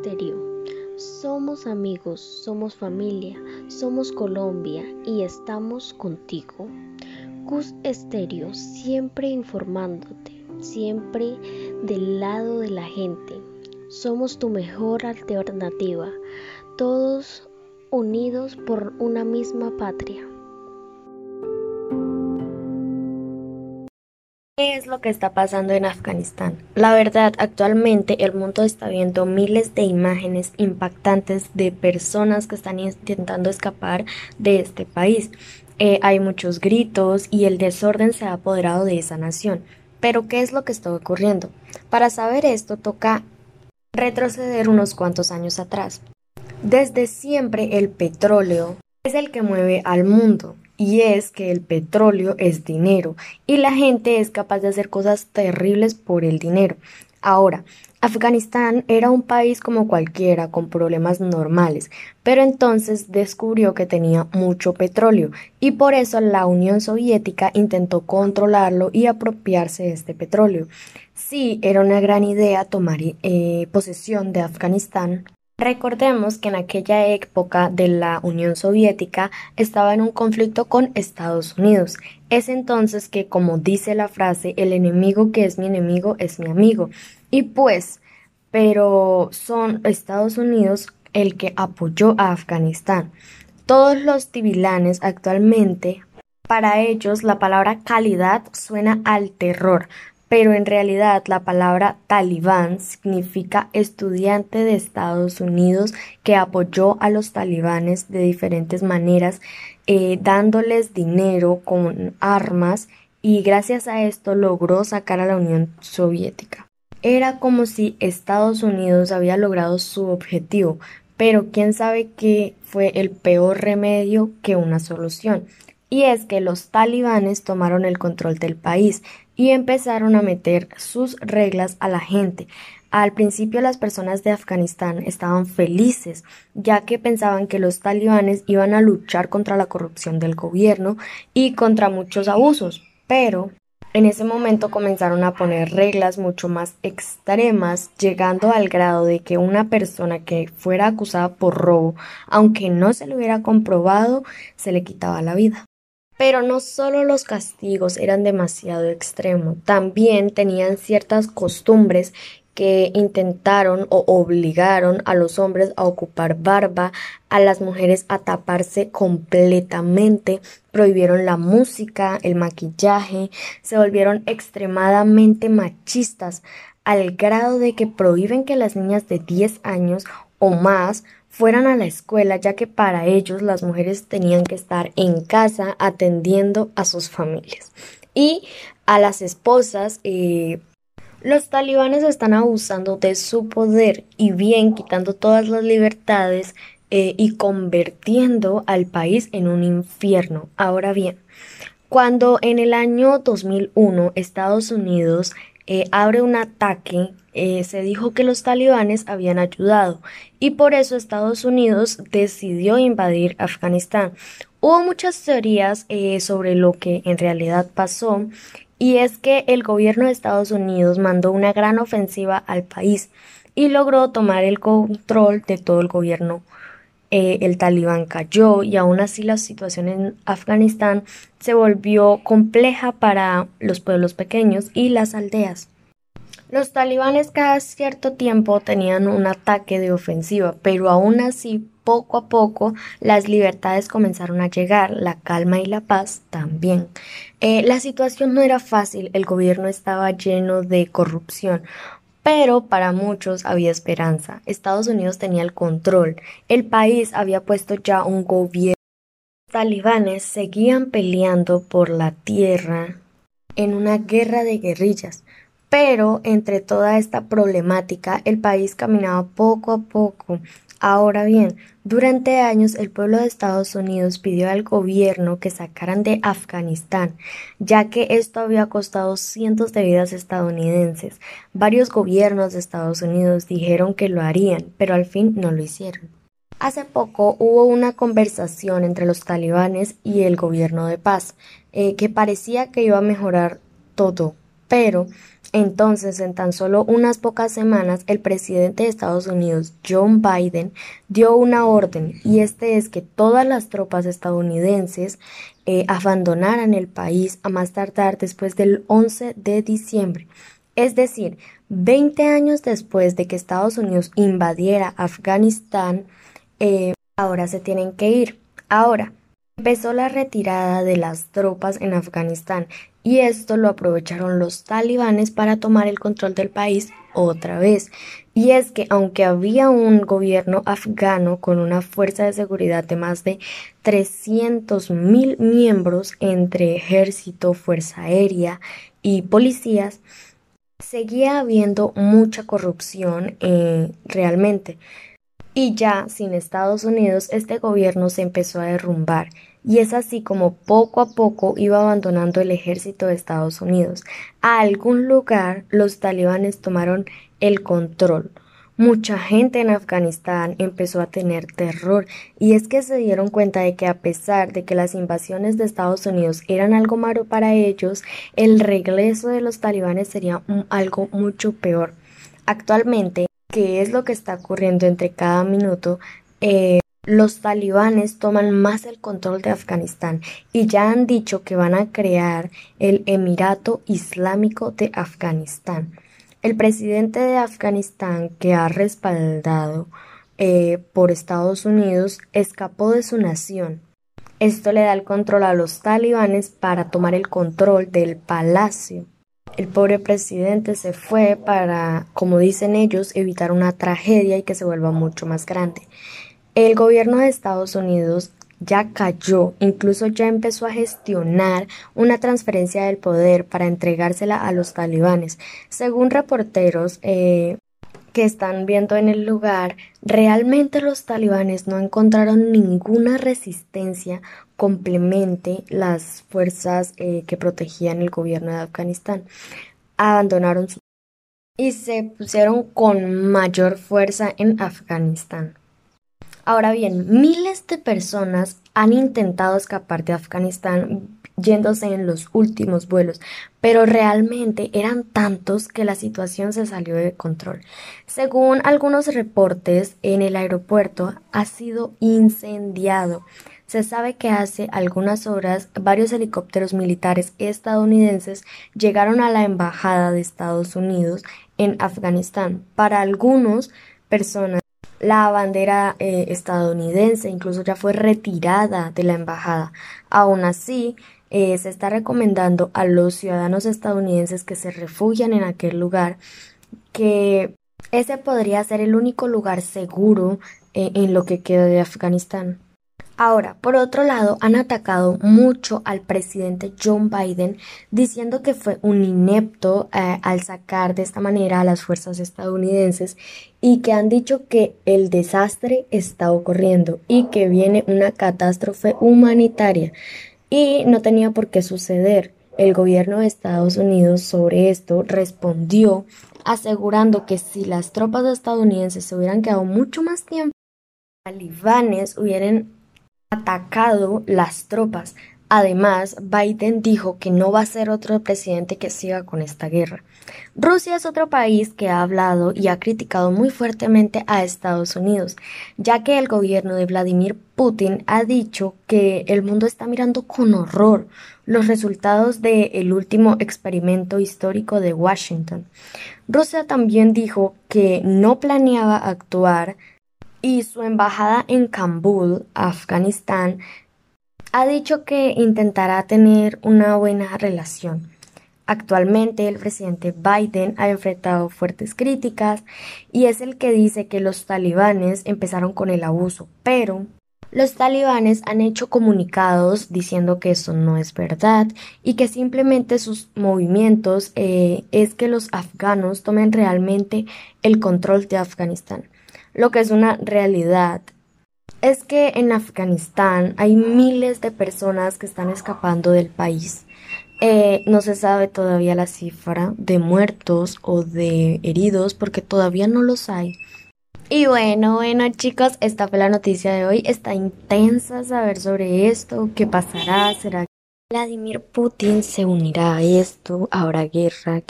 Estéreo. Somos amigos, somos familia, somos Colombia y estamos contigo. Cus Estéreo, siempre informándote, siempre del lado de la gente. Somos tu mejor alternativa, todos unidos por una misma patria. ¿Qué es lo que está pasando en Afganistán? La verdad, actualmente el mundo está viendo miles de imágenes impactantes de personas que están intentando escapar de este país. Eh, hay muchos gritos y el desorden se ha apoderado de esa nación. Pero ¿qué es lo que está ocurriendo? Para saber esto toca retroceder unos cuantos años atrás. Desde siempre el petróleo es el que mueve al mundo y es que el petróleo es dinero y la gente es capaz de hacer cosas terribles por el dinero. Ahora, Afganistán era un país como cualquiera, con problemas normales, pero entonces descubrió que tenía mucho petróleo y por eso la Unión Soviética intentó controlarlo y apropiarse de este petróleo. Sí, era una gran idea tomar eh, posesión de Afganistán Recordemos que en aquella época de la Unión Soviética estaba en un conflicto con Estados Unidos. Es entonces que, como dice la frase, el enemigo que es mi enemigo es mi amigo. Y pues, pero son Estados Unidos el que apoyó a Afganistán. Todos los tibilanes actualmente, para ellos la palabra calidad suena al terror, pero en realidad la palabra talibán significa estudiante de Estados Unidos que apoyó a los talibanes de diferentes maneras, eh, dándoles dinero con armas y gracias a esto logró sacar a la Unión Soviética. Era como si Estados Unidos había logrado su objetivo, pero quién sabe qué fue el peor remedio que una solución. Y es que los talibanes tomaron el control del país y empezaron a meter sus reglas a la gente. Al principio las personas de Afganistán estaban felices, ya que pensaban que los talibanes iban a luchar contra la corrupción del gobierno y contra muchos abusos, pero en ese momento comenzaron a poner reglas mucho más extremas, llegando al grado de que una persona que fuera acusada por robo, aunque no se le hubiera comprobado, se le quitaba la vida. Pero no solo los castigos eran demasiado extremos, también tenían ciertas costumbres que intentaron o obligaron a los hombres a ocupar barba, a las mujeres a taparse completamente, prohibieron la música, el maquillaje, se volvieron extremadamente machistas al grado de que prohíben que las niñas de 10 años o más fueran a la escuela, ya que para ellos las mujeres tenían que estar en casa atendiendo a sus familias. Y a las esposas, eh, los talibanes están abusando de su poder y bien quitando todas las libertades eh, y convirtiendo al país en un infierno. Ahora bien, cuando en el año 2001 Estados Unidos eh, abre un ataque, eh, se dijo que los talibanes habían ayudado y por eso Estados Unidos decidió invadir Afganistán. Hubo muchas teorías eh, sobre lo que en realidad pasó y es que el gobierno de Estados Unidos mandó una gran ofensiva al país y logró tomar el control de todo el gobierno el talibán cayó y aún así la situación en Afganistán se volvió compleja para los pueblos pequeños y las aldeas. Los talibanes cada cierto tiempo tenían un ataque de ofensiva, pero aún así poco a poco las libertades comenzaron a llegar, la calma y la paz también. Eh, la situación no era fácil, el gobierno estaba lleno de corrupción, pero para muchos había esperanza. Estados Unidos tenía el control, el país había puesto ya un gobierno talibanes seguían peleando por la tierra en una guerra de guerrillas, pero entre toda esta problemática el país caminaba poco a poco. Ahora bien, durante años el pueblo de Estados Unidos pidió al gobierno que sacaran de Afganistán, ya que esto había costado cientos de vidas estadounidenses. Varios gobiernos de Estados Unidos dijeron que lo harían, pero al fin no lo hicieron. Hace poco hubo una conversación entre los talibanes y el gobierno de paz, eh, que parecía que iba a mejorar todo, Pero entonces, en tan solo unas pocas semanas, el presidente de Estados Unidos, John Biden, dio una orden y este es que todas las tropas estadounidenses eh, abandonaran el país a más tardar después del 11 de diciembre. Es decir, 20 años después de que Estados Unidos invadiera Afganistán, eh, ahora se tienen que ir. Ahora, empezó la retirada de las tropas en Afganistán y esto lo aprovecharon los talibanes para tomar el control del país otra vez. Y es que aunque había un gobierno afgano con una fuerza de seguridad de más de 300 mil miembros entre ejército, fuerza aérea y policías, seguía habiendo mucha corrupción eh, realmente. Y ya sin Estados Unidos este gobierno se empezó a derrumbar y es así como poco a poco iba abandonando el ejército de Estados Unidos. A algún lugar los talibanes tomaron el control. Mucha gente en Afganistán empezó a tener terror y es que se dieron cuenta de que a pesar de que las invasiones de Estados Unidos eran algo malo para ellos, el regreso de los talibanes sería algo mucho peor. Actualmente, ¿qué es lo que está ocurriendo entre cada minuto? Eh, los talibanes toman más el control de Afganistán y ya han dicho que van a crear el Emirato Islámico de Afganistán. El presidente de Afganistán, que ha respaldado eh, por Estados Unidos, escapó de su nación. Esto le da el control a los talibanes para tomar el control del palacio. El pobre presidente se fue para, como dicen ellos, evitar una tragedia y que se vuelva mucho más grande. El gobierno de Estados Unidos ya cayó, incluso ya empezó a gestionar una transferencia del poder para entregársela a los talibanes. Según reporteros eh, que están viendo en el lugar, realmente los talibanes no encontraron ninguna resistencia complemente las fuerzas eh, que protegían el gobierno de Afganistán. Abandonaron su y se pusieron con mayor fuerza en Afganistán. Ahora bien, miles de personas han intentado escapar de Afganistán yéndose en los últimos vuelos, pero realmente eran tantos que la situación se salió de control. Según algunos reportes, en el aeropuerto ha sido incendiado. Se sabe que hace algunas horas varios helicópteros militares estadounidenses llegaron a la embajada de Estados Unidos en Afganistán. Para algunos personas la bandera eh, estadounidense incluso ya fue retirada de la embajada. Aún así, eh, se está recomendando a los ciudadanos estadounidenses que se refugian en aquel lugar que ese podría ser el único lugar seguro eh, en lo que queda de Afganistán. Ahora, por otro lado, han atacado mucho al presidente John Biden diciendo que fue un inepto eh, al sacar de esta manera a las fuerzas estadounidenses y que han dicho que el desastre está ocurriendo y que viene una catástrofe humanitaria y no tenía por qué suceder. El gobierno de Estados Unidos sobre esto respondió asegurando que si las tropas estadounidenses se hubieran quedado mucho más tiempo, los talibanes hubieran atacado las tropas. Además, Biden dijo que no va a ser otro presidente que siga con esta guerra. Rusia es otro país que ha hablado y ha criticado muy fuertemente a Estados Unidos, ya que el gobierno de Vladimir Putin ha dicho que el mundo está mirando con horror los resultados del último experimento histórico de Washington. Rusia también dijo que no planeaba actuar y su embajada en Kabul, Afganistán, ha dicho que intentará tener una buena relación. Actualmente el presidente Biden ha enfrentado fuertes críticas y es el que dice que los talibanes empezaron con el abuso, pero los talibanes han hecho comunicados diciendo que eso no es verdad y que simplemente sus movimientos eh, es que los afganos tomen realmente el control de Afganistán lo que es una realidad es que en Afganistán hay miles de personas que están escapando del país. Eh, no se sabe todavía la cifra de muertos o de heridos porque todavía no los hay. Y bueno, bueno chicos, esta fue la noticia de hoy. Está intensa saber sobre esto, qué pasará, será Vladimir Putin se unirá a esto, habrá guerra.